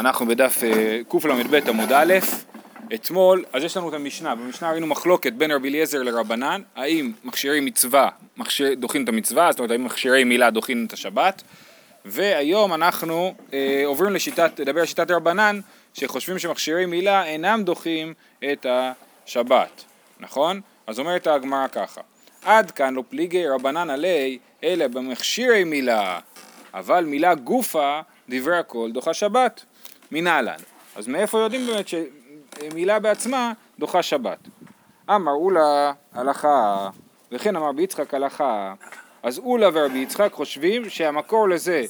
אנחנו בדף אה, קל"ב עמוד א', אתמול, אז יש לנו את המשנה, במשנה ראינו מחלוקת בין רבי אליעזר לרבנן, האם מכשירי מצווה מכשיר, דוחים את המצווה, זאת אומרת האם מכשירי מילה דוחים את השבת, והיום אנחנו אה, עוברים לשיטת, לדבר על שיטת רבנן, שחושבים שמכשירי מילה אינם דוחים את השבת, נכון? אז אומרת הגמרא ככה, עד כאן לא פליגי רבנן עלי, אלא במכשירי מילה, אבל מילה גופה דברי הכל דוחה שבת. מנהלן. אז מאיפה יודעים באמת שמילה בעצמה דוחה שבת? אמר אולה הלכה, וכן אמר ביצחק הלכה. אז אולה ורבי יצחק חושבים שהמקור לזה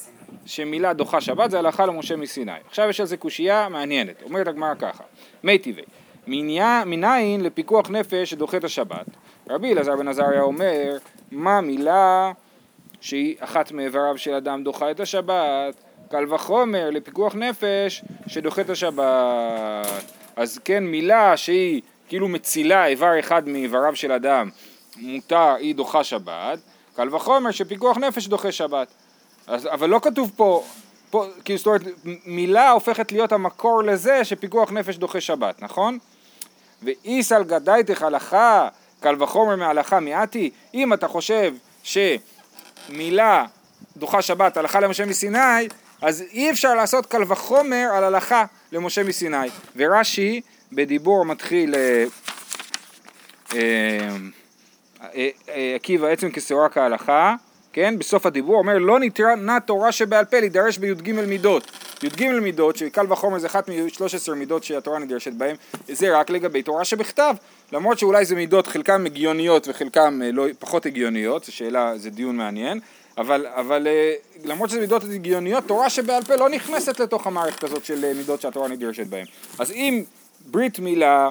שמילה דוחה שבת זה הלכה למשה מסיני. עכשיו יש על זה קושייה מעניינת, אומרת הגמרא ככה, מי טבעי, מניין לפיקוח נפש שדוחה את השבת. רבי אלעזר בן עזריה אומר, מה מילה שהיא אחת מאיבריו של אדם דוחה את השבת? קל וחומר לפיקוח נפש שדוחה את השבת. אז כן, מילה שהיא כאילו מצילה איבר אחד מאיבריו של אדם, מותר, היא דוחה שבת, קל וחומר שפיקוח נפש דוחה שבת. אז, אבל לא כתוב פה, פה כאילו זאת אומרת, מילה הופכת להיות המקור לזה שפיקוח נפש דוחה שבת, נכון? ואיסל גדייתך הלכה, קל וחומר מהלכה מיעתי, אם אתה חושב שמילה דוחה שבת הלכה למשה מסיני, אז אי אפשר לעשות קל וחומר על הלכה למשה מסיני. ורש"י בדיבור מתחיל אה, אה, אה, עקיבא עצם כשעורה כהלכה, כן? בסוף הדיבור אומר לא ניתנה תורה שבעל פה להידרש בי"ג מידות. י"ג מידות, שקל וחומר זה אחת מ-13 מידות שהתורה נדרשת בהן, זה רק לגבי תורה שבכתב. למרות שאולי זה מידות חלקן הגיוניות וחלקן לא, פחות הגיוניות, זו שאלה, זה דיון מעניין. אבל, אבל אה, למרות שזה מידות הגיוניות, תורה שבעל פה לא נכנסת לתוך המערכת הזאת של אה, מידות שהתורה נדרשת בהן. אז אם ברית מילה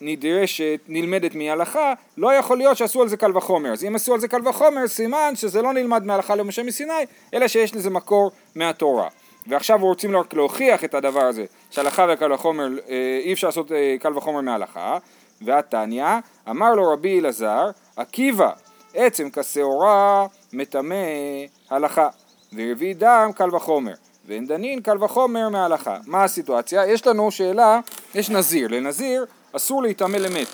נדרשת, נלמדת מהלכה, לא יכול להיות שעשו על זה קל וחומר. אז אם עשו על זה קל וחומר, סימן שזה לא נלמד מהלכה למשה מסיני, אלא שיש לזה מקור מהתורה. ועכשיו רוצים רק להוכיח את הדבר הזה, שהלכה וקל וחומר, אה, אי אפשר לעשות קל וחומר מהלכה, והתניא, אמר לו רבי אלעזר, עקיבא, עצם כשעורה מטמא הלכה, ורביעי דם קל וחומר, ואין דנין קל וחומר מהלכה. מה הסיטואציה? יש לנו שאלה, יש נזיר, לנזיר אסור להיטמא למת.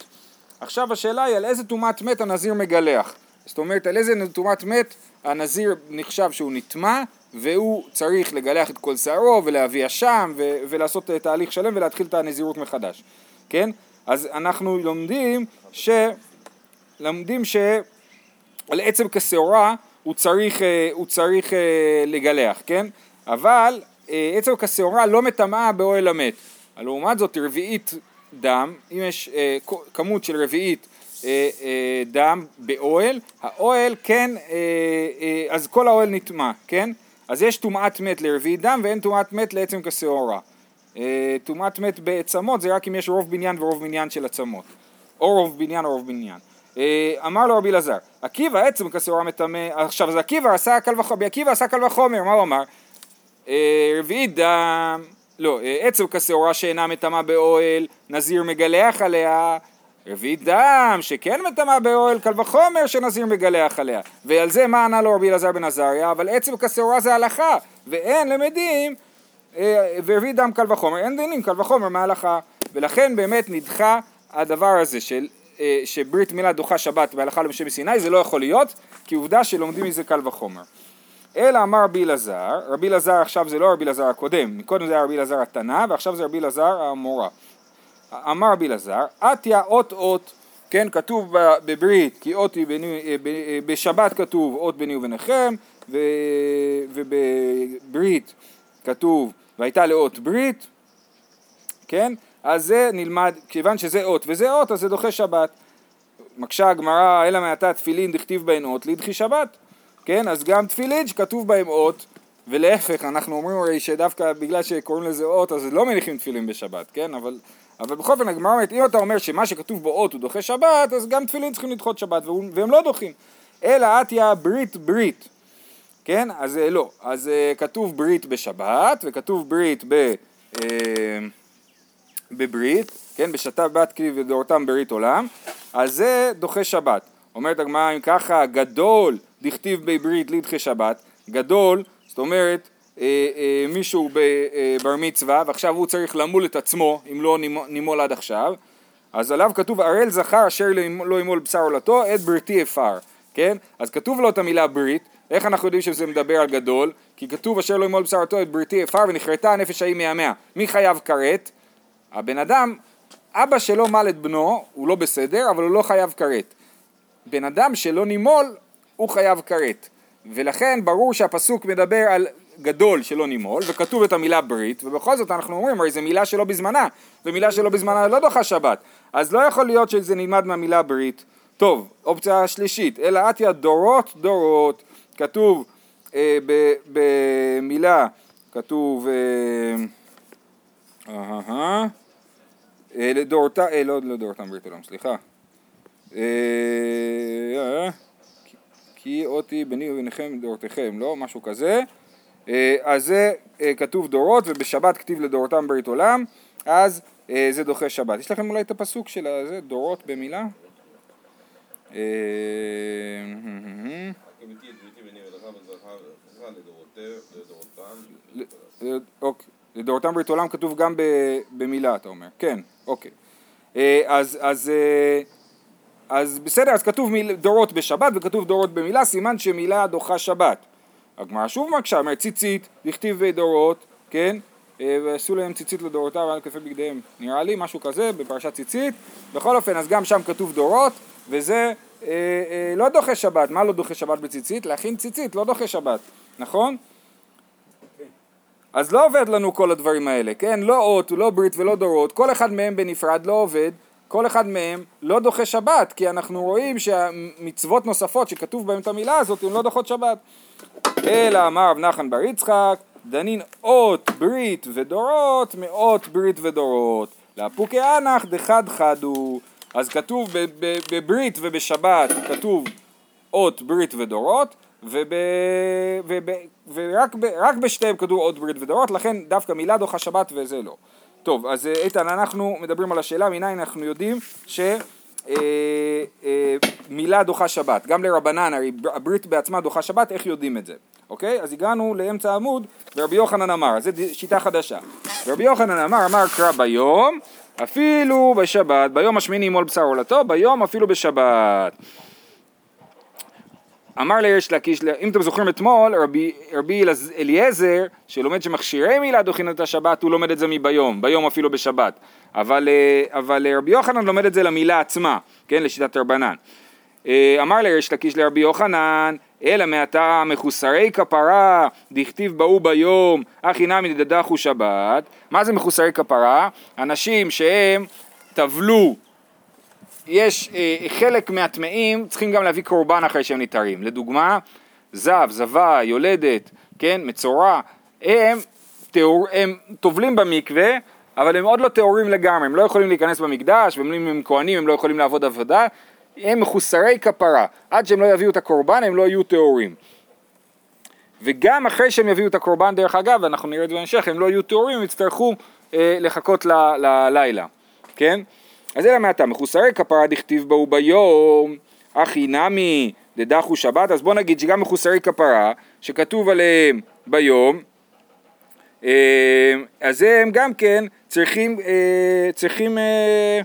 עכשיו השאלה היא על איזה טומאת מת הנזיר מגלח. זאת אומרת על איזה טומאת מת הנזיר נחשב שהוא נטמע והוא צריך לגלח את כל שערו ולהביא אשם ו- ולעשות תהליך שלם ולהתחיל את הנזירות מחדש, כן? אז אנחנו לומדים ש... לומדים ש... על עצם כשעורה הוא צריך, אה, הוא צריך אה, לגלח, כן? אבל אה, עצם כשעורה לא מטמאה באוהל המת. לעומת זאת רביעית דם, אם יש כמות של רביעית דם באוהל, האוהל כן, אז כל האוהל נטמע, כן? אז יש טומאת מת לרביעית דם ואין טומאת מת לעצם כשעורה. טומאת מת בעצמות זה רק אם יש רוב בניין ורוב מניין של עצמות. או רוב בניין או רוב בניין. אה, אמר לו רבי אלעזר, עקיבא עצם כשעורה מטמא, עכשיו אז עקיבא עשה קל וחומר, עקיבא עשה קל וחומר, מה הוא אמר? אה, רביעית דם, לא, אה, עצם כשעורה שאינה מטמא באוהל, נזיר מגלח עליה, רביעית דם שכן מטמא באוהל, קל וחומר שנזיר מגלח עליה. ועל זה מה ענה לו רבי אלעזר בן עזריה? אבל עצם כשעורה זה הלכה, ואין למדים, ורביעית דם קל וחומר, אין דינים קל וחומר מההלכה. ולכן באמת נדחה הדבר הזה של שברית מילה דוחה שבת בהלכה למשה מסיני זה לא יכול להיות כי עובדה שלומדים מזה קל וחומר. אלא אמר רבי אלעזר, רבי אלעזר עכשיו זה לא רבי אלעזר הקודם, מקודם זה היה רבי אלעזר התנא ועכשיו זה רבי אלעזר המורה. אמר רבי אלעזר, עטיה אות אות, כן, כתוב בברית כי אות היא ביני, אה, אה, בשבת כתוב אות ביני וביניכם ובברית כתוב והייתה לאות ברית, כן, אז זה נלמד, כיוון שזה אות וזה אות, אז זה דוחה שבת. מקשה הגמרא, אלא מעתה תפילין דכתיב בהן אות, לדחי שבת. כן, אז גם תפילין שכתוב בהם אות, ולהפך, אנחנו אומרים הרי שדווקא בגלל שקוראים לזה אות, אז לא מניחים תפילין בשבת, כן? אבל, אבל בכל אופן הגמרא אומרת, אם אתה אומר שמה שכתוב בו אות הוא דוחה שבת, אז גם תפילין צריכים לדחות שבת, והם לא דוחים. אלא עטיה ברית ברית, כן? אז אה, לא. אז אה, כתוב ברית בשבת, וכתוב ברית ב... אה, בברית, כן, בשתיו בת כלי ודורותם ברית עולם, אז זה דוחה שבת. אומרת הגמרא אם ככה, גדול דכתיב בי ברית לדחה שבת, גדול, זאת אומרת, אה, אה, מישהו בבר מצווה ועכשיו הוא צריך למול את עצמו אם לא נימול עד עכשיו אז עליו כתוב הראל זכר אשר לא ימול בשר עולתו את בריתי אפר כן? אז כתוב לו את המילה ברית איך אנחנו יודעים שזה מדבר על גדול? כי כתוב אשר לא ימול בשר עולתו את בריתי אפר ונכרתה הנפש ההיא מהמאה מי חייב כרת? הבן אדם אבא שלו מל את בנו הוא לא בסדר אבל הוא לא חייב כרת. בן אדם שלא נימול הוא חייב כרת. ולכן ברור שהפסוק מדבר על גדול שלא נימול, וכתוב את המילה ברית, ובכל זאת אנחנו אומרים, הרי זו מילה שלא בזמנה, ומילה שלא בזמנה לא דוחה שבת, אז לא יכול להיות שזה נלמד מהמילה ברית. טוב, אופציה שלישית, אלא עטיה דורות דורות, כתוב אה, במילה, כתוב אה, אה, אה, לדורתה, אה, לא לדורתם ברית עולם, סליחה. אה, כי אותי ביני וביניכם דורתכם, לא? משהו כזה. אז זה כתוב דורות ובשבת כתיב לדורותם ברית עולם, אז זה דוחה שבת. יש לכם אולי את הפסוק של זה, דורות במילה? לדורותם ברית עולם כתוב גם במילה אתה אומר, כן, אוקיי. אז, אז, אז בסדר, אז כתוב דורות בשבת וכתוב דורות במילה, סימן שמילה דוחה שבת. הגמרא שוב מקשה, אומרת ציצית, דכתיב דורות, כן? אה, ועשו להם ציצית לדורותיו על כפי בגדיהם. נראה לי משהו כזה בפרשת ציצית. בכל אופן, אז גם שם כתוב דורות, וזה אה, אה, לא דוחה שבת. מה לא דוחה שבת בציצית? להכין ציצית, לא דוחה שבת, נכון? אז לא עובד לנו כל הדברים האלה, כן? לא אות, לא ברית ולא דורות, כל אחד מהם בנפרד לא עובד, כל אחד מהם לא דוחה שבת, כי אנחנו רואים שהמצוות נוספות שכתוב בהם את המילה הזאת, הן לא דוחות שבת. אלא אמר רב נחן בר יצחק, דנין אות ברית ודורות מאות ברית ודורות. לאפוקי אנח דחד חדו. אז כתוב בברית ובשבת, כתוב אות ברית ודורות, וב, וב, ורק ב, בשתיהם כתוב אות ברית ודורות, לכן דווקא מילה דוחה שבת וזה לא. טוב, אז איתן, אנחנו מדברים על השאלה מניין אנחנו יודעים ש... אה, אה, דוחה שבת, גם לרבנן, הרי הברית בעצמה דוחה שבת, איך יודעים את זה, אוקיי? אז הגענו לאמצע העמוד, ורבי יוחנן אמר, זו שיטה חדשה. רבי יוחנן אמר, אמר קרא ביום, אפילו בשבת, ביום השמיני ימול בשר עולתו, ביום אפילו בשבת. אמר ליש לקיש, אם אתם זוכרים אתמול, רבי, רבי אליעזר, שלומד שמכשירי מילה דוחין את השבת, הוא לומד את זה מביום, ביום אפילו בשבת. אבל, אה, אבל רבי יוחנן לומד את זה למילה עצמה, כן, לשיטת רבנן. אה, אמר ליש לקיש לרבי יוחנן, אלא מעתה מחוסרי כפרה, דכתיב באו ביום, אחי נמי דדחו שבת. מה זה מחוסרי כפרה? אנשים שהם טבלו יש אה, חלק מהטמאים צריכים גם להביא קורבן אחרי שהם ניתרים. לדוגמה, זב, זבה, יולדת, כן, מצורע, הם, תאור, הם טובלים במקווה, אבל הם עוד לא טהורים לגמרי, הם לא יכולים להיכנס במקדש, ואם הם כהנים הם לא יכולים לעבוד עבודה, הם מחוסרי כפרה. עד שהם לא יביאו את הקורבן הם לא יהיו טהורים. וגם אחרי שהם יביאו את הקורבן, דרך אגב, אנחנו נראה את זה בהמשך, הם לא יהיו טהורים, הם יצטרכו אה, לחכות ללילה, כן? אז אלא מעתה, מחוסרי כפרה דכתיב בו ביום, אחי נמי דדחו שבת, אז בוא נגיד שגם מחוסרי כפרה, שכתוב עליהם ביום, אה, אז הם גם כן צריכים, אה, צריכים אה,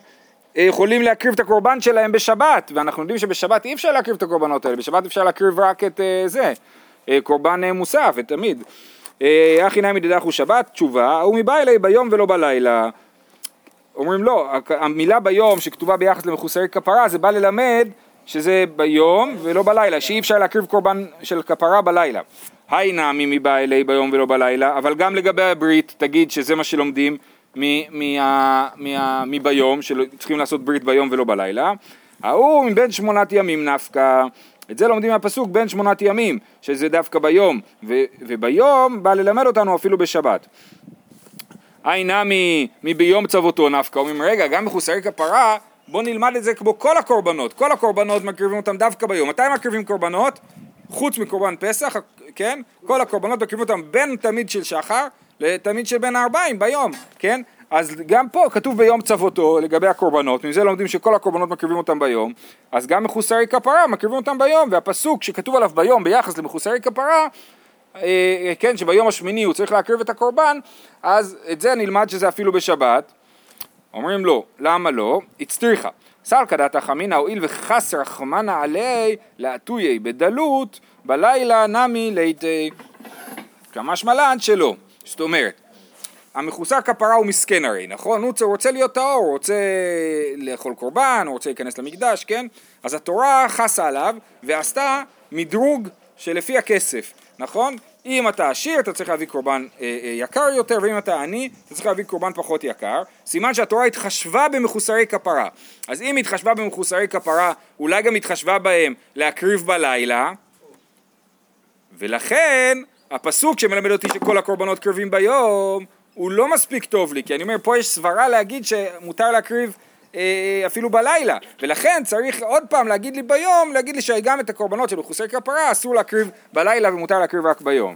יכולים להקריב את הקורבן שלהם בשבת, ואנחנו יודעים שבשבת אי אפשר להקריב את הקורבנות האלה, בשבת אפשר להקריב רק את זה, קורבן מוסף, ותמיד. אחי נמי דדחו שבת, תשובה, הוא מבא אלי ביום ולא בלילה. אומרים לא, המילה ביום שכתובה ביחס למחוסרי כפרה זה בא ללמד שזה ביום ולא בלילה, שאי אפשר להקריב קורבן של כפרה בלילה. היי נעמי מי בא אלי ביום ולא בלילה, אבל גם לגבי הברית תגיד שזה מה שלומדים מביום, שצריכים לעשות ברית ביום ולא בלילה. ההוא מבין שמונת ימים נפקא, את זה לומדים מהפסוק בין שמונת ימים, שזה דווקא ביום, וביום בא ללמד אותנו אפילו בשבת. היי נמי מביום צוותו נפקא, אומרים רגע גם מחוסרי כפרה בוא נלמד את זה כמו כל הקורבנות, כל הקורבנות מקריבים אותם דווקא ביום, מתי מקריבים קורבנות? חוץ מקורבן פסח, כן? כל הקורבנות מקריבים אותם בין תמיד של שחר לתמיד של בין הארבעים ביום, כן? אז גם פה כתוב ביום צוותו לגבי הקורבנות, מזה לומדים שכל הקורבנות מקריבים אותם ביום, אז גם מחוסרי כפרה מקריבים אותם ביום, והפסוק שכתוב עליו ביום ביחס למחוסרי כפרה כן, שביום השמיני הוא צריך להקריב את הקורבן, אז את זה נלמד שזה אפילו בשבת. אומרים לו, למה לא? הצטריכה. סלקא דתא חמינא הואיל וחס רחמנא עלי לאתויי בדלות בלילה נמי ליתי כמשמע לן שלא. זאת אומרת, המחוסר כפרה הוא מסכן הרי, נכון? הוא רוצה להיות טהור, הוא רוצה לאכול קורבן, הוא רוצה להיכנס למקדש, כן? אז התורה חסה עליו ועשתה מדרוג שלפי הכסף, נכון? אם אתה עשיר אתה צריך להביא קורבן אה, אה, יקר יותר ואם אתה עני אתה צריך להביא קורבן פחות יקר. סימן שהתורה התחשבה במחוסרי כפרה. אז אם התחשבה במחוסרי כפרה אולי גם התחשבה בהם להקריב בלילה. ולכן הפסוק שמלמד אותי שכל הקורבנות קרבים ביום הוא לא מספיק טוב לי כי אני אומר פה יש סברה להגיד שמותר להקריב אפילו בלילה, ולכן צריך עוד פעם להגיד לי ביום, להגיד לי שגם את הקורבנות של מחוסי כפרה אסור להקריב בלילה ומותר להקריב רק ביום.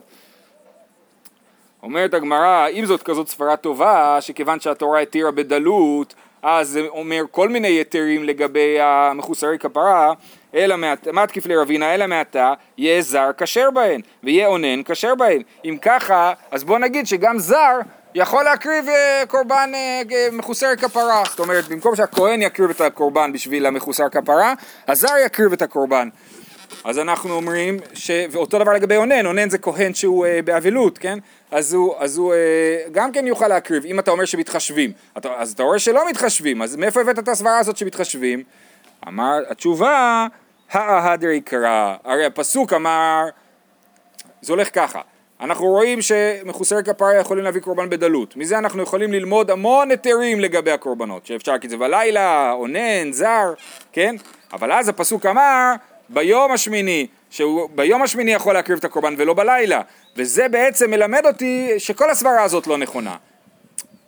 אומרת הגמרא, אם זאת כזאת סברה טובה, שכיוון שהתורה התירה בדלות, אז זה אומר כל מיני יתרים לגבי המחוסרי כפרה, אלא מתקיף לרבינה, אלא מעתה, יהיה זר כשר בהן, ויהיה אונן כשר בהן. אם ככה, אז בוא נגיד שגם זר יכול להקריב אה, קורבן אה, מחוסר כפרה. זאת אומרת, במקום שהכהן יקריב את הקורבן בשביל המחוסר כפרה, הזר יקריב את הקורבן. אז אנחנו אומרים, ש... ואותו דבר לגבי אונן, אונן זה כהן שהוא אה, באבלות, כן? אז הוא, אז הוא אה, גם כן יוכל להקריב, אם אתה אומר שמתחשבים. אתה, אז אתה רואה שלא מתחשבים, אז מאיפה הבאת את הסברה הזאת שמתחשבים? אמר, התשובה, האהדרי קרא, הרי הפסוק אמר, זה הולך ככה, אנחנו רואים שמחוסרי כפרה יכולים להביא קורבן בדלות. מזה אנחנו יכולים ללמוד המון היתרים לגבי הקורבנות, שאפשר להגיד זה בלילה, אונן, זר, כן? אבל אז הפסוק אמר, ביום השמיני, שהוא ביום השמיני יכול להקריב את הקורבן ולא בלילה, וזה בעצם מלמד אותי שכל הסברה הזאת לא נכונה.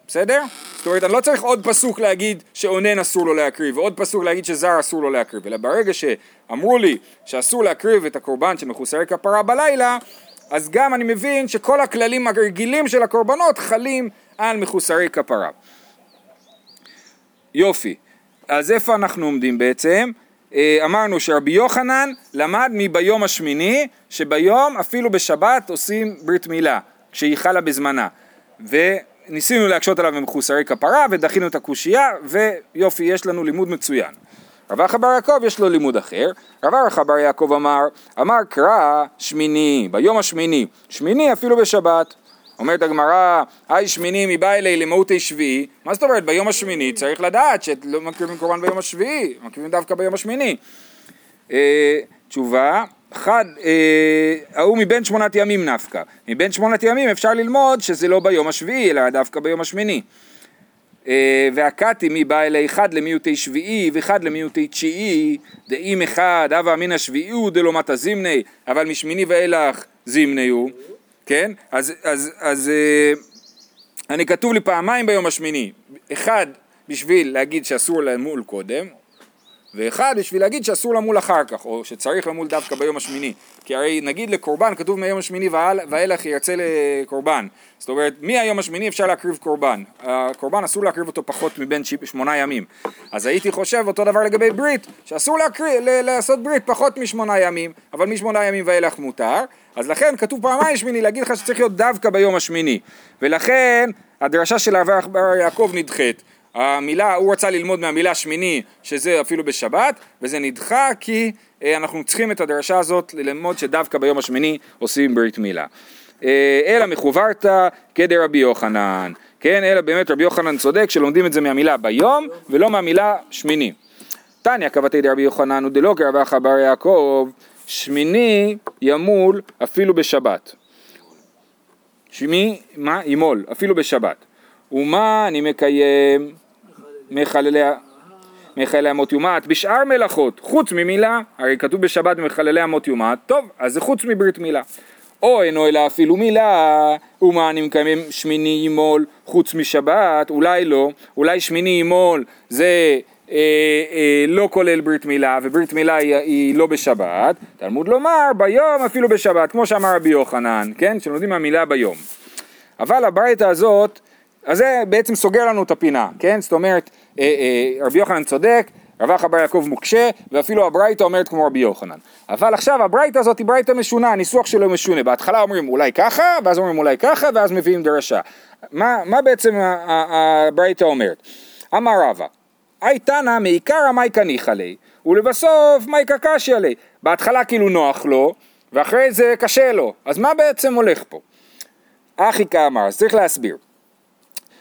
בסדר? זאת אומרת, אני לא צריך עוד פסוק להגיד שאונן אסור לו להקריב, ועוד פסוק להגיד שזר אסור לו להקריב, אלא ברגע שאמרו לי שאסור להקריב את הקורבן של מחוסרי כפרה בלילה, אז גם אני מבין שכל הכללים הרגילים של הקורבנות חלים על מחוסרי כפרה. יופי, אז איפה אנחנו עומדים בעצם? אה, אמרנו שרבי יוחנן למד מביום השמיני, שביום אפילו בשבת עושים ברית מילה, כשהיא חלה בזמנה. וניסינו להקשות עליו במחוסרי כפרה ודחינו את הקושייה ויופי יש לנו לימוד מצוין. רב אחא בר יעקב יש לו לימוד אחר, רב אחא בר יעקב אמר, אמר קרא שמיני, ביום השמיני, שמיני אפילו בשבת. אומרת הגמרא, היי שמיני מבא אלי למהותי שביעי, מה זאת אומרת ביום השמיני צריך לדעת שלא מקריבים קורבן ביום השביעי, מקריבים דווקא ביום השמיני. אה, תשובה, אחד, אה, ההוא מבין שמונת ימים נפקא, מבין שמונת ימים אפשר ללמוד שזה לא ביום השביעי אלא דווקא ביום השמיני. אה, והקתי מי בא אלי? אחד למיעוטי שביעי ואחד למיעוטי תשיעי. דאם אחד הווה אמינא שביעו דלא מטה זימני. אבל משמיני ואילך זימני הוא. כן? אז, אז, אז אה, אני כתוב לי פעמיים ביום השמיני. אחד בשביל להגיד שאסור למול קודם ואחד בשביל להגיד שאסור למול אחר כך, או שצריך למול דווקא ביום השמיני. כי הרי נגיד לקורבן, כתוב מהיום השמיני ואילך ירצה לקורבן. זאת אומרת, מהיום השמיני אפשר להקריב קורבן. הקורבן אסור להקריב אותו פחות מבין שמונה ימים. אז הייתי חושב אותו דבר לגבי ברית, שאסור להקריב, לעשות ברית פחות משמונה ימים, אבל משמונה ימים ואילך מותר. אז לכן כתוב פעמיים שמיני להגיד לך שצריך להיות דווקא ביום השמיני. ולכן הדרשה של הרב יעקב נדחית. המילה, הוא רצה ללמוד מהמילה שמיני, שזה אפילו בשבת, וזה נדחה כי אה, אנחנו צריכים את הדרשה הזאת ללמוד שדווקא ביום השמיני עושים ברית מילה. אה, אלא מחוברתא כדי רבי יוחנן, כן, אלא באמת רבי יוחנן צודק שלומדים את זה מהמילה ביום ולא מהמילה שמיני. תניא קבתי דרבי יוחנן ודלא כרבך בר יעקב, שמיני ימול אפילו בשבת. שמי, מה? ימול, אפילו בשבת. ומה אני מקיים מחללי אמות יומת בשאר מלאכות, חוץ ממילה, הרי כתוב בשבת מחללי אמות יומת, טוב, אז זה חוץ מברית מילה. או אינו אלא אפילו מילה, ומה אני מקיים שמיני ימול חוץ משבת, אולי לא, אולי שמיני ימול זה אה, אה, לא כולל ברית מילה, וברית מילה היא, היא לא בשבת, תלמוד לומר ביום אפילו בשבת, כמו שאמר רבי יוחנן, כן, שלומדים מהמילה ביום. אבל הברייתא הזאת אז זה בעצם סוגר לנו את הפינה, כן? זאת אומרת, אה, אה, רבי יוחנן צודק, רב אחא בר יעקב מוקשה, ואפילו הברייתא אומרת כמו רבי יוחנן. אבל עכשיו הברייתא הזאת היא ברייתא משונה, הניסוח שלו משונה. בהתחלה אומרים אולי ככה, ואז אומרים אולי ככה, ואז מביאים דרשה. מה, מה בעצם הברייתא אומרת? אמר רבא, הייתנא מעיקרא מייקא ניחא ליה, ולבסוף מייקא קשיא ליה. בהתחלה כאילו נוח לו, ואחרי זה קשה לו. אז מה בעצם הולך פה? אחי כאמר, אז צריך להסביר.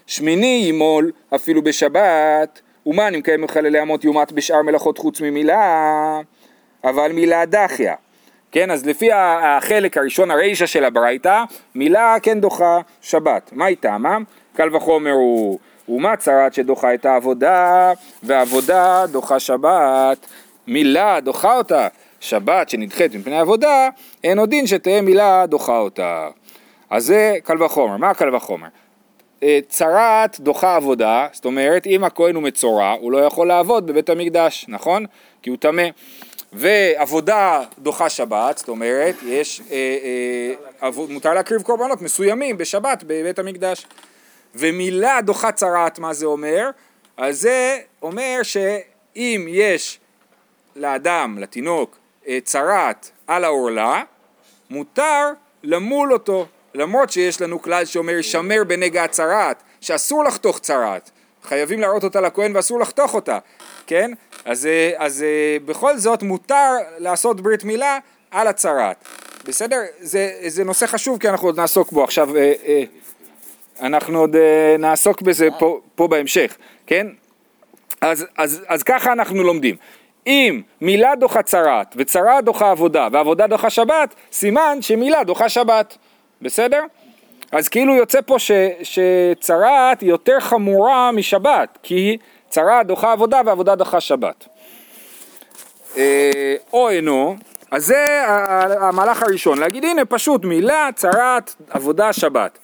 שמיני ימול אפילו בשבת, ומה אני מקיים מחללי אמות יומת בשאר מלאכות חוץ ממילה, אבל מילה דחיה. כן, אז לפי החלק הראשון הרישא של הברייתא, מילה כן דוחה שבת. מה איתה? מה? קל וחומר הוא ומה צרת שדוחה את העבודה, ועבודה דוחה שבת. מילה דוחה אותה, שבת שנדחית מפני עבודה, אין עוד דין שתהיה מילה דוחה אותה. אז זה קל וחומר. מה קל וחומר? אה, צרת דוחה עבודה, זאת אומרת אם הכהן הוא מצורע הוא לא יכול לעבוד בבית המקדש, נכון? כי הוא טמא. ועבודה דוחה שבת, זאת אומרת יש, אה, אה, מותר להקריב קורבנות מסוימים בשבת בבית המקדש. ומילה דוחה צרת, מה זה אומר? אז זה אומר שאם יש לאדם, לתינוק, אה, צרת על העורלה, מותר למול אותו, למרות שיש לנו כלל שאומר שמר בנגע הצרת, שאסור לחתוך צרת, חייבים להראות אותה לכהן ואסור לחתוך אותה, כן? אז, אה, אז אה, בכל זאת מותר לעשות ברית מילה על הצרת, בסדר? זה, זה נושא חשוב כי אנחנו עוד נעסוק בו עכשיו, אנחנו עוד נעסוק בזה פה, פה בהמשך, כן? אז, אז, אז ככה אנחנו לומדים. אם מילה דוחה צרת וצרה דוחה עבודה ועבודה דוחה שבת, סימן שמילה דוחה שבת, בסדר? אז כאילו יוצא פה ש, שצרת היא יותר חמורה משבת, כי צרה דוחה עבודה ועבודה דוחה שבת. אה, או אינו, אז זה המהלך הראשון, להגיד הנה פשוט מילה, צרת, עבודה, שבת.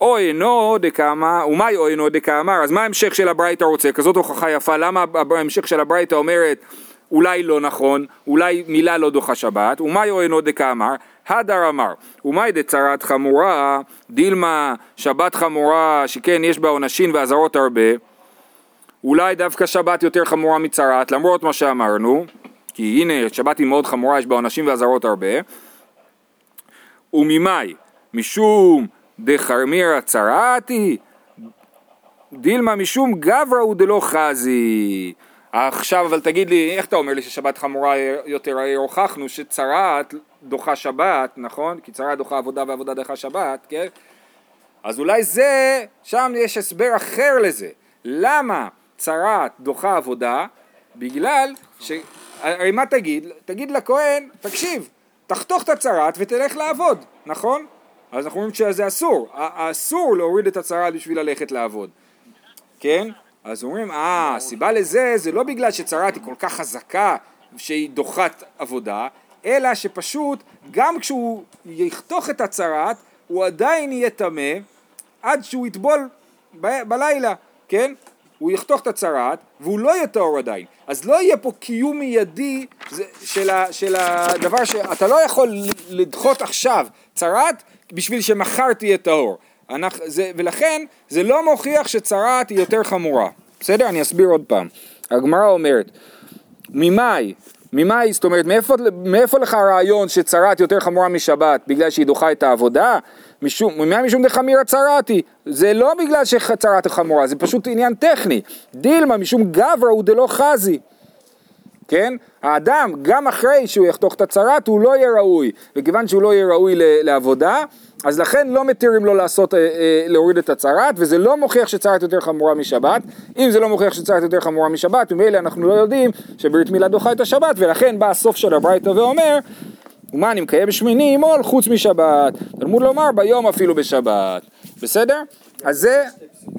או אינו דקאמר, ומאי או אינו דקאמר, אז מה ההמשך של הברייתא רוצה? כזאת הוכחה יפה, למה ההמשך של הברייתא אומרת אולי לא נכון, אולי מילה לא דוחה שבת, ומאי או אינו דקאמר, הדר אמר, ומאי דצרת חמורה, דילמה שבת חמורה, שכן יש בה עונשים ואזהרות הרבה, אולי דווקא שבת יותר חמורה מצרת, למרות מה שאמרנו, כי הנה שבת היא מאוד חמורה, יש בה עונשים ואזהרות הרבה, וממאי, משום דחרמירא צרעתי, דילמה משום גברא הוא דלא חזי. עכשיו אבל תגיד לי, איך אתה אומר לי ששבת חמורה יותר? הרי הוכחנו שצרעת דוחה שבת, נכון? כי צרעת דוחה עבודה ועבודה דוחה שבת, כן? אז אולי זה, שם יש הסבר אחר לזה. למה צרעת דוחה עבודה? בגלל ש... הרי מה תגיד? תגיד לכהן, תקשיב, תחתוך את הצרעת ותלך לעבוד, נכון? אז אנחנו אומרים שזה אסור, אסור להוריד את הצרה בשביל ללכת לעבוד, כן? אז אומרים, אה, הסיבה לזה זה לא בגלל שצרת היא כל כך חזקה שהיא דוחת עבודה, אלא שפשוט גם כשהוא יחתוך את הצרת, הוא עדיין יהיה טמא עד שהוא יטבול ב- בלילה, כן? הוא יחתוך את הצרת והוא לא יהיה טהור עדיין. אז לא יהיה פה קיום מיידי של, ה, של הדבר שאתה לא יכול לדחות עכשיו צרת בשביל שמחר תהיה טהור. זה, ולכן זה לא מוכיח שצרת היא יותר חמורה. בסדר? אני אסביר עוד פעם. הגמרא אומרת, ממאי, ממאי, זאת אומרת, מאיפה, מאיפה לך הרעיון שצרת יותר חמורה משבת בגלל שהיא דוחה את העבודה? משום, ממאי משום דחמירא צרתי, זה לא בגלל שצרת חמורה, זה פשוט עניין טכני. דילמה משום גברא הוא דלא חזי. כן? האדם, גם אחרי שהוא יחתוך את הצרת, הוא לא יהיה ראוי, וכיוון שהוא לא יהיה ראוי לעבודה, אז לכן לא מתירים לו לעשות, אה, אה, להוריד את הצרת, וזה לא מוכיח שצרת יותר חמורה משבת. אם זה לא מוכיח שצרת יותר חמורה משבת, ממילא אנחנו לא יודעים שברית מילה דוחה את השבת, ולכן בא הסוף של הברייתא ואומר, ומה אני מקיים שמיני מול חוץ משבת. תלמוד לומר ביום אפילו בשבת. בסדר? אז זה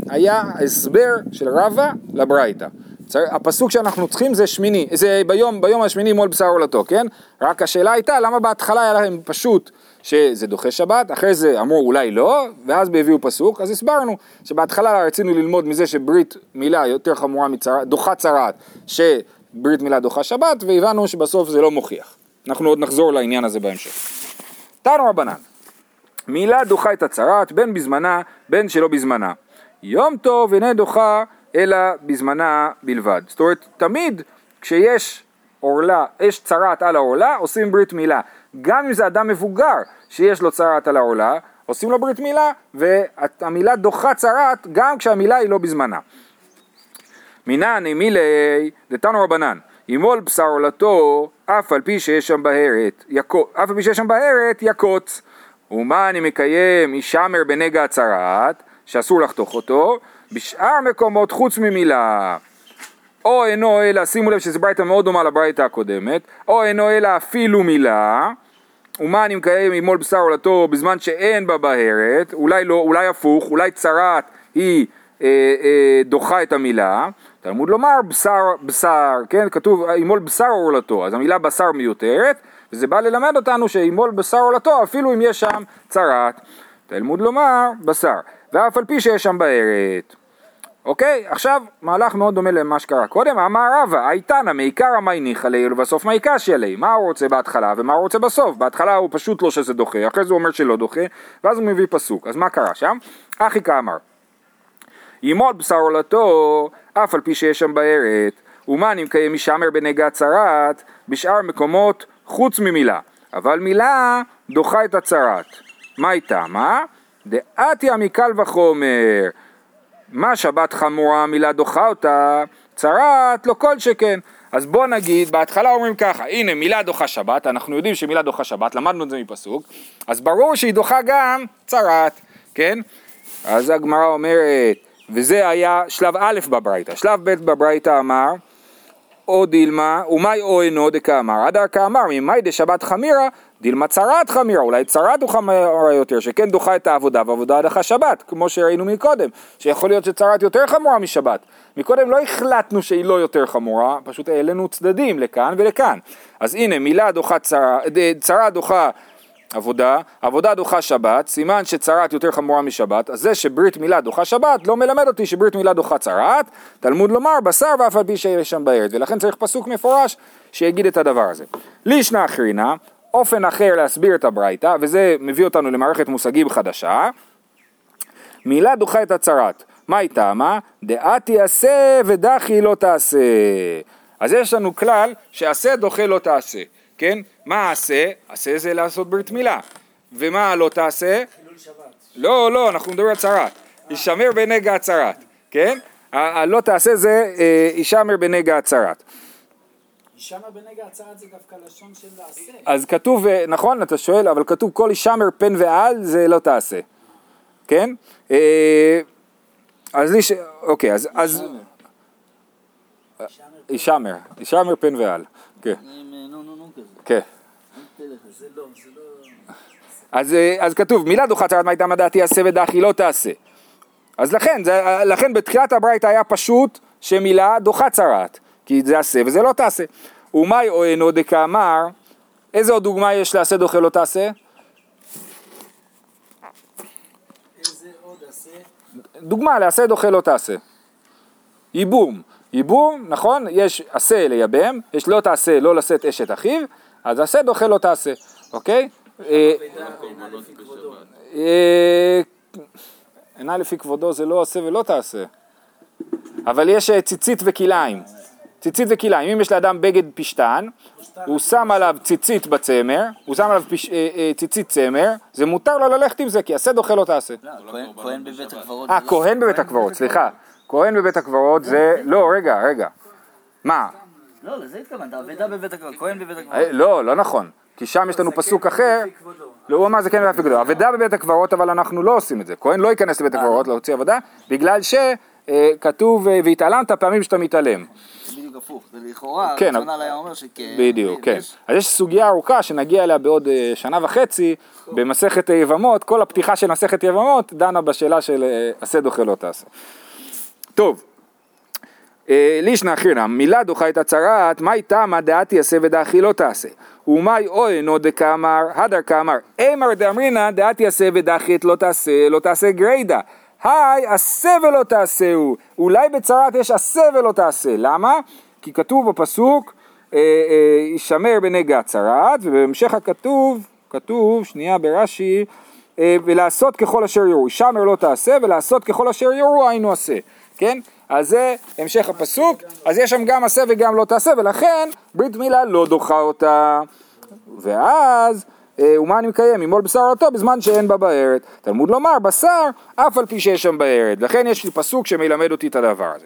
היה הסבר של רבא לברייתא. הפסוק שאנחנו צריכים זה שמיני, זה ביום, ביום השמיני מול בשר עולתו, כן? רק השאלה הייתה למה בהתחלה היה להם פשוט שזה דוחה שבת, אחרי זה אמרו אולי לא, ואז הביאו פסוק, אז הסברנו שבהתחלה רצינו ללמוד מזה שברית מילה יותר חמורה מצרת, דוחה צרת, שברית מילה דוחה שבת, והבנו שבסוף זה לא מוכיח. אנחנו עוד נחזור לעניין הזה בהמשך. תנו רבנן, מילה דוחה את הצרת, בין בזמנה, בין שלא בזמנה. יום טוב הנה דוחה אלא בזמנה בלבד. זאת אומרת, תמיד כשיש עורלה, יש צרעת על העורלה, עושים ברית מילה. גם אם זה אדם מבוגר שיש לו צרעת על העורלה, עושים לו ברית מילה, והמילה דוחה צרעת גם כשהמילה היא לא בזמנה. מינן מילי דתנו רבנן, ימול בשר עולתו, אף על פי שיש שם בהרת, אף על פי שיש שם בהרת, יקוץ. ומה אני מקיים, ישמר בנגע הצרעת, שאסור לחתוך אותו, בשאר מקומות חוץ ממילה. או אינו אלא, שימו לב שזו ברייתא מאוד דומה לברייתא הקודמת, או אינו אלא אפילו מילה, ומה אני מקיים ממול בשר עולתו בזמן שאין בה בהרת, אולי לא, אולי הפוך, אולי צרעת היא אה, אה, דוחה את המילה, תלמוד לומר בשר, בשר, כן, כתוב ימול בשר עולתו, אז המילה בשר מיותרת, וזה בא ללמד אותנו שימול בשר עולתו אפילו אם יש שם צרעת, תלמוד לומר בשר, ואף על פי שיש שם בהרת. אוקיי? עכשיו, מהלך מאוד דומה למה שקרה קודם, אמר רבא, הייתנא מעיקרא מי ניחא ליה ובסוף מי קשיא ליה. מה הוא רוצה בהתחלה ומה הוא רוצה בסוף? בהתחלה הוא פשוט לא שזה דוחה, אחרי זה הוא אומר שלא דוחה, ואז הוא מביא פסוק. אז מה קרה שם? אחי כאמר, ימוד בשר עולתו, אף על פי שיש שם בארץ, ומה נמקיים משמר בנגע צרת, בשאר מקומות חוץ ממילה. אבל מילה דוחה את הצרת. מה איתה? מה? דעתיה מקל וחומר. מה שבת חמורה מילה דוחה אותה, צרת לא כל שכן. אז בוא נגיד, בהתחלה אומרים ככה, הנה מילה דוחה שבת, אנחנו יודעים שמילה דוחה שבת, למדנו את זה מפסוק, אז ברור שהיא דוחה גם צרת, כן? אז הגמרא אומרת, וזה היה שלב א' בברייתא, שלב ב' בברייתא אמר, או דילמה, ומאי או אינו דקאמר, עד כאמר, ממאי דשבת חמירה, דילמה צרת חמירה, אולי צרת הוא חמורה יותר, שכן דוחה את העבודה, ועבודה דחה שבת, כמו שראינו מקודם, שיכול להיות שצרת יותר חמורה משבת. מקודם לא החלטנו שהיא לא יותר חמורה, פשוט העלינו צדדים לכאן ולכאן. אז הנה, מילה דוחה צרה, צרה דוחה עבודה, עבודה דוחה שבת, סימן שצרת יותר חמורה משבת, אז זה שברית מילה דוחה שבת לא מלמד אותי שברית מילה דוחה צרת, תלמוד לומר בשר ואף על פי שיש שם בארץ, ולכן צריך פסוק מפורש שיגיד את הדבר הזה. לישנא אחרינה, אופן אחר להסביר את הברייתא, וזה מביא אותנו למערכת מושגים חדשה, מילה דוחה את הצרת, מה היא טעמה? דעתי עשה ודחי לא תעשה. אז יש לנו כלל שעשה דוחה לא תעשה. כן? מה עשה? עשה זה לעשות ברית מילה. ומה לא תעשה? חילול שבת. לא, לא, אנחנו מדברים על צרת. יישמר בנגע הצרת, כן? הלא תעשה זה יישמר אה, בנגע הצרת. יישמר בנגע הצרת זה דווקא לשון של לעשה. אז כתוב, אה, נכון, אתה שואל, אבל כתוב כל יישמר פן ועל זה לא תעשה, כן? אה, אז לי ש... אוקיי, אז... יישמר, יישמר פן ועל, כן. כן. לא, לא- אז, אה, אז כתוב, מילה דוחה צרת מייתה מדעתי עשה ודחי לא תעשה. אז לכן, זה, לכן בתחילת הברייתא היה פשוט שמילה דוחה צרת, כי זה עשה וזה לא תעשה. ומאי או אינו דקאמר, איזה עוד דוגמה יש לעשה דוחה לא תעשה? דוגמה לעשה דוחה לא תעשה. ייבום. ייבום, נכון? יש עשה לייבם, יש לא תעשה לא לשאת אשת אחיו, אז עשה דוחה לא תעשה, אוקיי? אה, אה, עיני לפי כבודו זה לא עשה ולא תעשה, אבל יש אה, ציצית וכלאיים, ציצית וכלאיים, אם יש לאדם בגד פשטן, הוא שם עליו ציצית בצמר, הוא שם עליו ציצית צמר, זה מותר לו ללכת עם זה, כי עשה דוחה לא תעשה. כהן בבית הקברות. אה, כהן בבית הקברות, סליחה. כהן בבית הקברות זה, לא, רגע, רגע. מה? לא, לזה התכוונת, אבדה בבית הקברות, כהן בבית הקברות. אה, לא, לא נכון. כי שם יש לנו פסוק כן אחר, לא, הוא אמר זה כן ואף גדול. אבדה בבית הקברות, אבל אנחנו לא עושים את זה. כהן לא ייכנס לבית הקברות להוציא אבדה, בגלל שכתוב אה, והתעלמת פעמים שאתה מתעלם. בדיוק הפוך, זה לכאורה, כן, רצונל היה אומר שכ... בדיוק, כן. אז יש סוגיה ארוכה שנגיע אליה בעוד אה, שנה וחצי, במסכת יבמות, כל הפתיחה של מסכת יבמות דנה בשאלה של עשה דוחה לא תעשה. טוב. אה, לישנא אחירנא, מילה דוחה את הצרת, מאי תמא דעתי עשה ודעכי לא תעשה. ומאי אוי נו דקאמר, הדר כאמר, אמר דאמרינא דעתי עשה ודעכי לא תעשה, לא תעשה גריידא. היי, עשה ולא תעשהו. אולי בצרת יש עשה ולא תעשה. למה? כי כתוב בפסוק, יישמר אה, אה, בנגע הצרת, ובהמשך הכתוב, כתוב, שנייה ברש"י, ולעשות ככל אשר יורו. יישמר לא תעשה, ולעשות ככל אשר יורו היינו עשה. כן? אז זה המשך הפסוק, אז יש שם גם עשה וגם לא תעשה, ולכן ברית מילה לא דוחה אותה. ואז, אה, ומה אני מקיים? ימול בשר אותו בזמן שאין בה בארת. תלמוד לומר, בשר, אף על פי שיש שם בארת. לכן יש לי פסוק שמלמד אותי את הדבר הזה.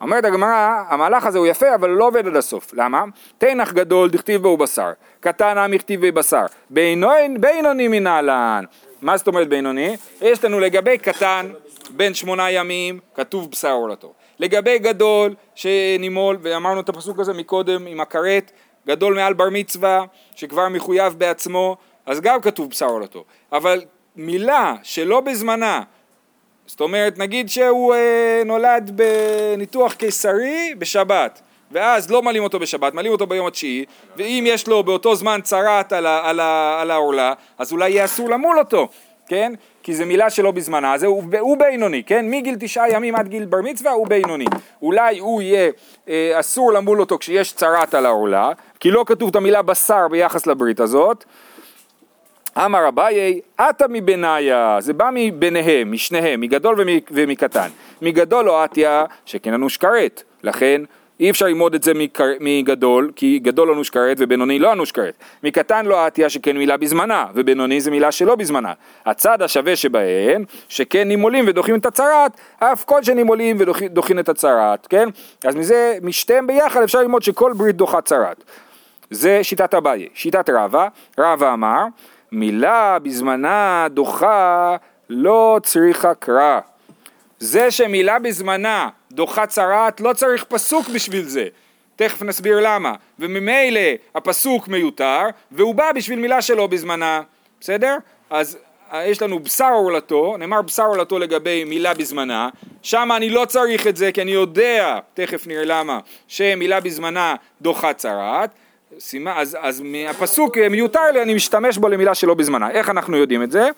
אומרת הגמרא, המהלך הזה הוא יפה, אבל לא עובד עד הסוף. למה? תנח גדול דכתיב בו בשר, קטן עם הכתיב בבשר, בינוני מנהלן. מה זאת אומרת בינוני? יש לנו לגבי קטן, בן שמונה ימים, כתוב בשר עולתו. לגבי גדול, שנימול, ואמרנו את הפסוק הזה מקודם עם הכרת, גדול מעל בר מצווה, שכבר מחויב בעצמו, אז גם כתוב בשר עולתו. אבל מילה שלא בזמנה, זאת אומרת, נגיד שהוא אה, נולד בניתוח קיסרי בשבת, ואז לא מלאים אותו בשבת, מלאים אותו ביום התשיעי, ואם יש לו באותו זמן על, על העורלה, אז אולי יהיה אסור למול אותו, כן? כי זו מילה שלא בזמנה, זה הוא, הוא בינוני, כן? מגיל תשעה ימים עד גיל בר מצווה הוא בינוני. אולי הוא יהיה אה, אסור למול אותו כשיש צרעת על העורלה, כי לא כתוב את המילה בשר ביחס לברית הזאת, אמר אביי, עתה מבניה, זה בא מביניהם, משניהם, מגדול ומקטן. מגדול לא עטיה, שכן אנוש כרת, לכן אי אפשר ללמוד את זה מגדול, כי גדול אנוש כרת ובינוני לא אנוש כרת. מקטן לא עטיה, שכן מילה בזמנה, ובינוני זה מילה שלא בזמנה. הצד השווה שבהם, שכן נימולים ודוחים את הצרת, אף כל שנימולים ודוחים את הצרת, כן? אז מזה, משתיהם ביחד אפשר ללמוד שכל ברית דוחה צרת. זה שיטת אביי. שיטת רבא, רבא אמר, מילה בזמנה דוחה לא צריכה קרא. זה שמילה בזמנה דוחה צרעת לא צריך פסוק בשביל זה. תכף נסביר למה. וממילא הפסוק מיותר והוא בא בשביל מילה שלא בזמנה. בסדר? אז אה, יש לנו בשר עורלתו, נאמר בשר עורלתו לגבי מילה בזמנה, שם אני לא צריך את זה כי אני יודע, תכף נראה למה, שמילה בזמנה דוחה צרעת, סימה, אז, אז מהפסוק אה, מיותר לי, אני משתמש בו למילה שלא בזמנה. איך אנחנו יודעים את זה?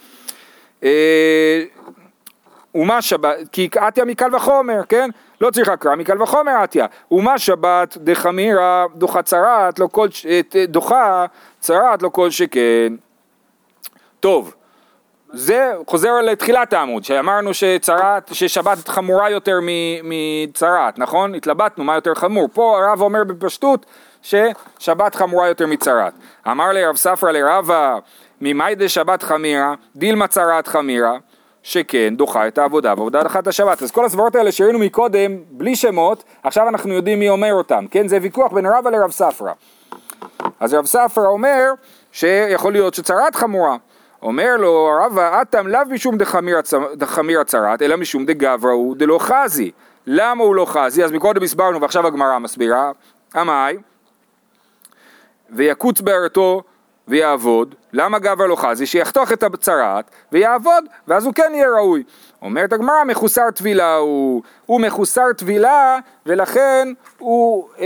אה, ומה שבת, כי עטיה מקל וחומר, כן? לא צריך הקרא מקל וחומר עטיה. ומה שבת דחמירה דוחה צרת, לא כל, אה, דוחה צרת לא כל שכן. טוב, זה חוזר לתחילת העמוד, שאמרנו שצרת, ששבת חמורה יותר מצרת, נכון? התלבטנו מה יותר חמור. פה הרב אומר בפשטות ששבת חמורה יותר מצרת. אמר לי רב ספרא לרבה, ממאי דשבת חמירה, דילמה צרת חמירה, שכן דוחה את העבודה ועבודה דחה את השבת. אז כל הסברות האלה שראינו מקודם, בלי שמות, עכשיו אנחנו יודעים מי אומר אותם, כן? זה ויכוח בין רבא לרב ספרא. אז רב ספרא אומר שיכול להיות שצרת חמורה. אומר לו רבא, אטם לאו משום דחמיר הצרת, אלא משום דגברא הוא דלא חזי. למה הוא לא חזי? אז מקודם הסברנו ועכשיו הגמרא מסבירה. עמאי, ויקוץ בארתו ויעבוד, למה גבר לא חזי? שיחתוך את הצרת ויעבוד, ואז הוא כן יהיה ראוי. אומרת הגמרא, מחוסר טבילה הוא, הוא מחוסר טבילה, ולכן הוא, אה,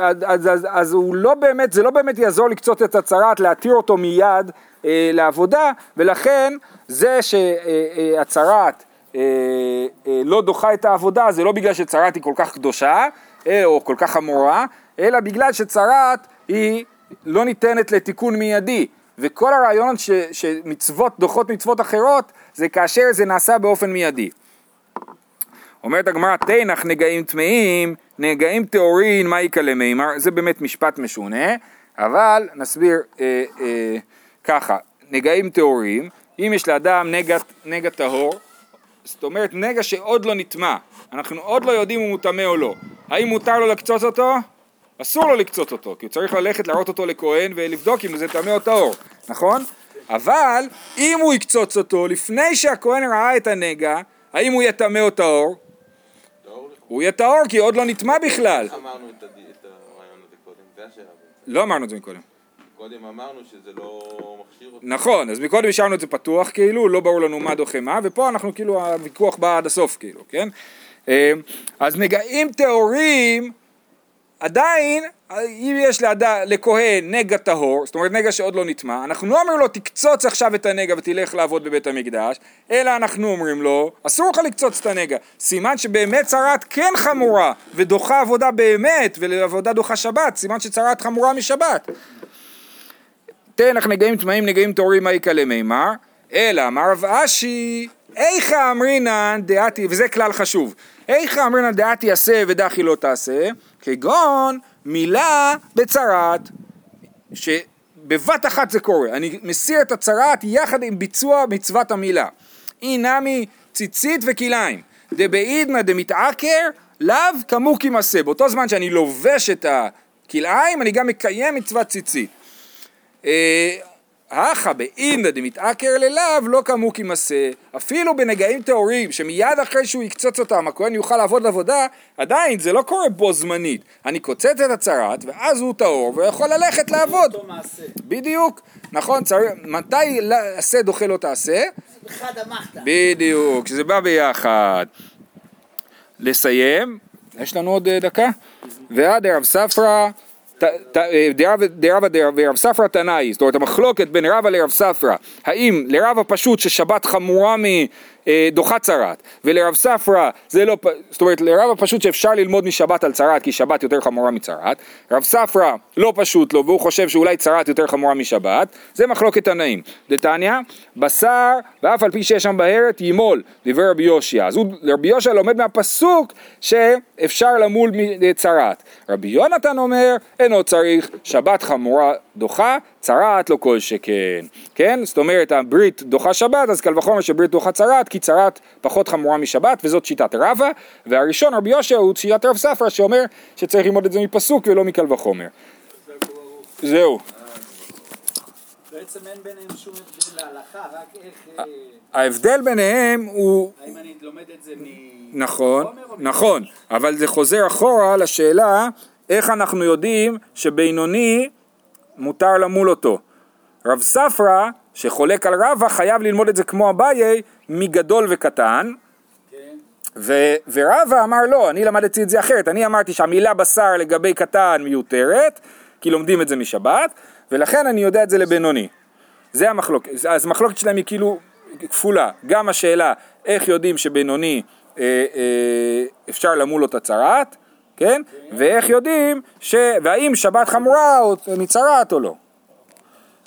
אה, אז, אז, אז הוא לא באמת, זה לא באמת יעזור לקצות את הצרת, להתיר אותו מיד אה, לעבודה, ולכן זה שהצרת אה, אה, לא דוחה את העבודה, זה לא בגלל שצרת היא כל כך קדושה, אה, או כל כך חמורה, אלא בגלל שצרת היא לא ניתנת לתיקון מיידי. וכל הרעיון ש, שמצוות דוחות מצוות אחרות זה כאשר זה נעשה באופן מיידי. אומרת הגמרא תנח נגעים טמאים, נגעים טהורין, מה יקלה מימר, זה באמת משפט משונה, אבל נסביר אה, אה, ככה, נגעים טהורים, אם יש לאדם נגע, נגע טהור, זאת אומרת נגע שעוד לא נטמע, אנחנו עוד לא יודעים אם הוא טמא או לא, האם מותר לו לקצוץ אותו? אסור לו לקצוץ אותו, כי הוא צריך ללכת להראות אותו לכהן ולבדוק אם זה טמא או טהור, נכון? אבל אם הוא יקצוץ אותו לפני שהכהן ראה את הנגע, האם הוא יהיה טמא או טהור? הוא יהיה טהור כי עוד לא נטמע בכלל. אמרנו את הרעיון הזה קודם? זה השאלה. לא אמרנו את זה מקודם. קודם אמרנו שזה לא מכשיר אותי. נכון, אז מקודם השארנו את זה פתוח כאילו, לא ברור לנו מה דוחה מה, ופה אנחנו כאילו, הוויכוח בא עד הסוף כאילו, כן? אה, אז נגעים טהורים עדיין, אם יש לאד... לכהן נגע טהור, זאת אומרת נגע שעוד לא נטמע, אנחנו לא אומרים לו תקצוץ עכשיו את הנגע ותלך לעבוד בבית המקדש, אלא אנחנו אומרים לו, אסור לך לקצוץ את הנגע. סימן שבאמת צרת כן חמורה, ודוחה עבודה באמת, ועבודה דוחה שבת, סימן שצרת חמורה משבת. תן לך נגעים טמאים נגעים טהורים מה יקלה מימר, אלא אמר רב אשי, איכא אמרינן דעתי, וזה כלל חשוב, איכא אמרינן דעתי עשה ודחי לא תעשה, כגון מילה בצרת, שבבת אחת זה קורה, אני מסיר את הצרת יחד עם ביצוע מצוות המילה. אי נמי ציצית וכליים, דבעידנא דמתעקר, לאו כמוקי מסה, באותו זמן שאני לובש את הכלאיים, אני גם מקיים מצוות ציצית. הכא באינדא דמתעקר ללאו לא כמוקי מסה, אפילו בנגעים טהורים שמיד אחרי שהוא יקצוץ אותם הכהן יוכל לעבוד עבודה, עדיין זה לא קורה בו זמנית. אני קוצץ את הצרת ואז הוא טהור ויכול ללכת לעבוד. בדיוק, נכון, מתי עשה דוחה לא תעשה? בדיוק, שזה בא ביחד. לסיים, יש לנו עוד אה, דקה? ועד רב ספרא, דרבא דרבא ורב ספרא תנאי, זאת אומרת המחלוקת בין רבא לרב ספרא, האם לרב הפשוט ששבת חמורה מדוחה צרת, ולרב ספרא זה לא, זאת אומרת לרב הפשוט שאפשר ללמוד משבת על צרת, כי שבת יותר חמורה מצרת, רב ספרא לא פשוט לו והוא חושב שאולי צרת יותר חמורה משבת, זה מחלוקת תנאים. דתניא, בשר ואף על פי שיש שם בהרת ימול, דברי רבי יושיע. אז רבי יושיע לומד מהפסוק שאפשר למול מצרת. רבי יונתן אומר, אינו צריך, שבת חמורה דוחה, צרת לא כל שכן. כן? זאת אומרת, הברית דוחה שבת, אז קל וחומר שברית דוחה צרת, כי צרת פחות חמורה משבת, וזאת שיטת רבא. והראשון, רבי יושיע, הוא שיטת רב ספרא, שאומר שצריך ללמוד את זה מפסוק ולא מקל וחומר. זהו. בעצם אין ביניהם שום הבדל להלכה, רק איך... אה, ההבדל ביניהם הוא האם אני לומד את זה מ... נכון, נכון, אבל זה חוזר אחורה לשאלה איך אנחנו יודעים שבינוני מותר למול אותו. רב ספרא, שחולק על רבא, חייב ללמוד את זה כמו אביי, מגדול וקטן, כן. ו- ורבא אמר לא, אני למדתי את זה אחרת, אני אמרתי שהמילה בשר לגבי קטן מיותרת, כי לומדים את זה משבת, ולכן אני יודע את זה לבינוני. זה המחלוקת, אז המחלוקת שלהם היא כאילו כפולה, גם השאלה איך יודעים שבינוני אה, אה, אפשר למול אותה צרת, כן? ואיך יודעים, ש... והאם שבת חמורה או מצרת או לא.